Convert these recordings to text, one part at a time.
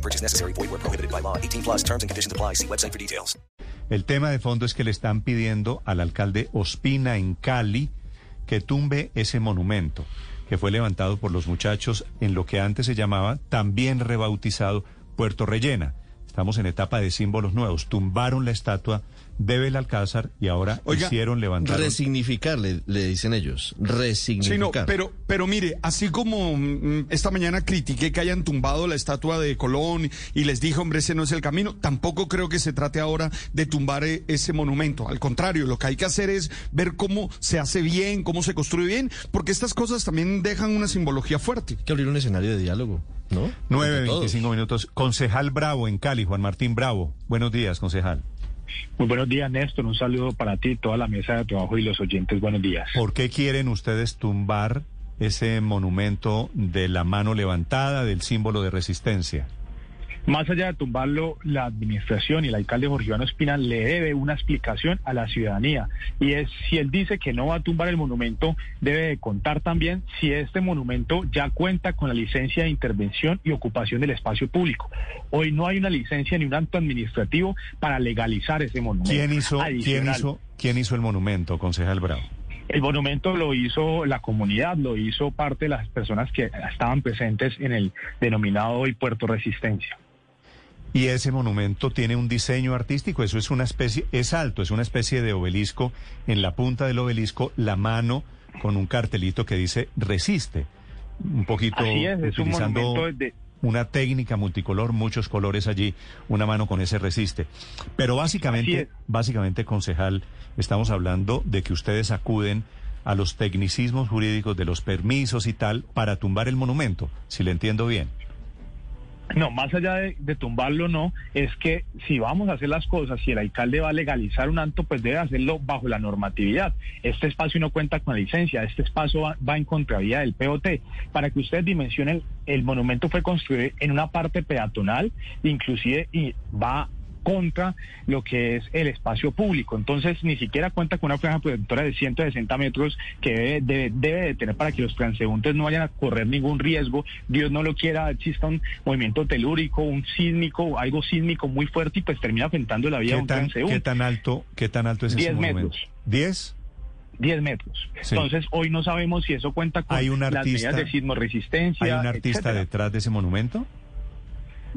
No purchase necessary. Void where prohibited by law. 18 plus terms and conditions apply. See website for details. El tema de fondo es que le están pidiendo al alcalde Ospina en Cali que tumbe ese monumento que fue levantado por los muchachos en lo que antes se llamaba, también rebautizado, Puerto Rellena. Estamos en etapa de símbolos nuevos. Tumbaron la estatua de Belalcázar y ahora Oiga, hicieron levantar. Resignificar, le, le dicen ellos. Resignificar. Sí, no, pero, pero mire, así como mm, esta mañana critiqué que hayan tumbado la estatua de Colón y les dije, hombre, ese no es el camino, tampoco creo que se trate ahora de tumbar eh, ese monumento. Al contrario, lo que hay que hacer es ver cómo se hace bien, cómo se construye bien, porque estas cosas también dejan una simbología fuerte. Hay que abrir un escenario de diálogo, ¿no? 9, Entre todos. 25 minutos. Concejal Bravo en Cali, Juan Martín Bravo. Buenos días, concejal. Muy buenos días, Néstor. Un saludo para ti, toda la mesa de trabajo y los oyentes. Buenos días. ¿Por qué quieren ustedes tumbar ese monumento de la mano levantada, del símbolo de resistencia? Más allá de tumbarlo, la administración y el alcalde Jorge Iván Ospina le debe una explicación a la ciudadanía. Y es, si él dice que no va a tumbar el monumento, debe de contar también si este monumento ya cuenta con la licencia de intervención y ocupación del espacio público. Hoy no hay una licencia ni un acto administrativo para legalizar ese monumento. ¿Quién hizo, quién hizo, quién hizo el monumento, concejal Bravo? El monumento lo hizo la comunidad, lo hizo parte de las personas que estaban presentes en el denominado hoy Puerto Resistencia. Y ese monumento tiene un diseño artístico, eso es una especie, es alto, es una especie de obelisco. En la punta del obelisco, la mano con un cartelito que dice resiste. Un poquito es, utilizando de- una técnica multicolor, muchos colores allí, una mano con ese resiste. Pero básicamente, básicamente, concejal, estamos hablando de que ustedes acuden a los tecnicismos jurídicos de los permisos y tal para tumbar el monumento, si le entiendo bien. No, más allá de, tumbarlo, no, es que si vamos a hacer las cosas, si el alcalde va a legalizar un acto, pues debe hacerlo bajo la normatividad. Este espacio no cuenta con la licencia, este espacio va, va en contravía del POT. Para que ustedes dimensionen, el monumento fue construido en una parte peatonal, inclusive y va contra lo que es el espacio público. Entonces, ni siquiera cuenta con una franja protectora de 160 metros que debe, debe, debe de tener para que los transeúntes no vayan a correr ningún riesgo. Dios no lo quiera, exista un movimiento telúrico, un sísmico, algo sísmico muy fuerte y pues termina afectando la vida de ¿Qué un tan, transeúnte. qué tan alto, qué tan alto es ese 10 monumento? metros. ¿10? 10 metros. Sí. Entonces, hoy no sabemos si eso cuenta con Hay un las medidas de sismo resistencia. ¿Hay un artista detrás de ese monumento?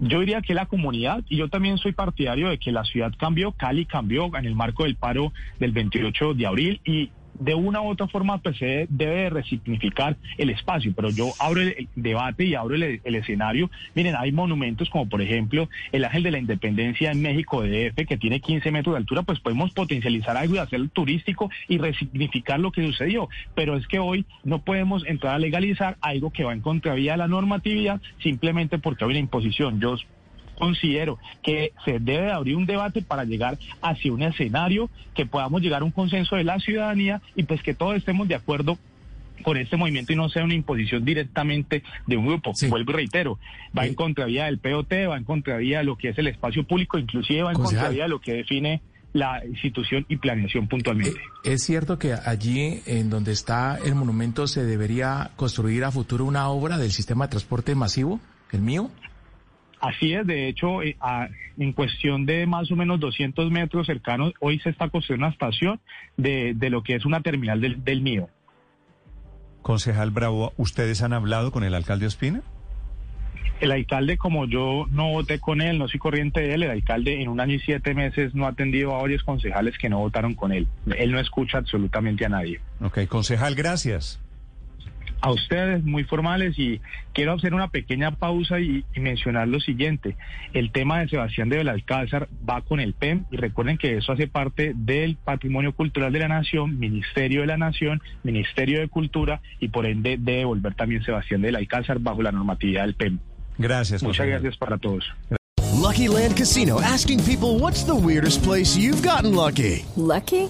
Yo diría que la comunidad, y yo también soy partidario de que la ciudad cambió, Cali cambió en el marco del paro del 28 de abril y de una u otra forma pues se debe de resignificar el espacio, pero yo abro el, debate y abro el, el escenario. Miren, hay monumentos como por ejemplo el Ángel de la Independencia en México DF que tiene 15 metros de altura, pues podemos potencializar algo y hacerlo turístico y resignificar lo que sucedió, pero es que hoy no podemos entrar a legalizar algo que va en contravía de la normatividad simplemente porque hay una imposición. Yo considero que se debe abrir un debate para llegar hacia un escenario que podamos llegar a un consenso de la ciudadanía y pues que todos estemos de acuerdo con este movimiento y no sea una imposición directamente de un grupo. Sí. Vuelvo y reitero, va en contravía del POT, va en contravía de lo que es el espacio público, inclusive va en Concejal. contravía de lo que define la institución y planeación puntualmente. ¿Es cierto que allí, en donde está el monumento, se debería construir a futuro una obra del sistema de transporte masivo, el mío? Así es, de hecho, eh, en cuestión de más o menos 200 metros cercanos, hoy se está construyendo una estación de, de lo que es una terminal del, del mío. Concejal Bravo, ¿ustedes han hablado con el alcalde Ospina? El alcalde, como yo no voté con él, no soy corriente de él, el alcalde en un año y siete meses no ha atendido a varios concejales que no votaron con él. Él no escucha absolutamente a nadie. Ok, concejal, gracias. A ustedes muy formales y quiero hacer una pequeña pausa y, y mencionar lo siguiente. El tema de Sebastián de Belalcázar va con el PEM y recuerden que eso hace parte del patrimonio cultural de la nación, Ministerio de la Nación, Ministerio de Cultura y por ende debe volver también Sebastián de Belalcázar bajo la normatividad del PEM. Gracias, Muchas gracias para todos. Lucky Land Casino asking people what's the weirdest place you've gotten lucky? Lucky?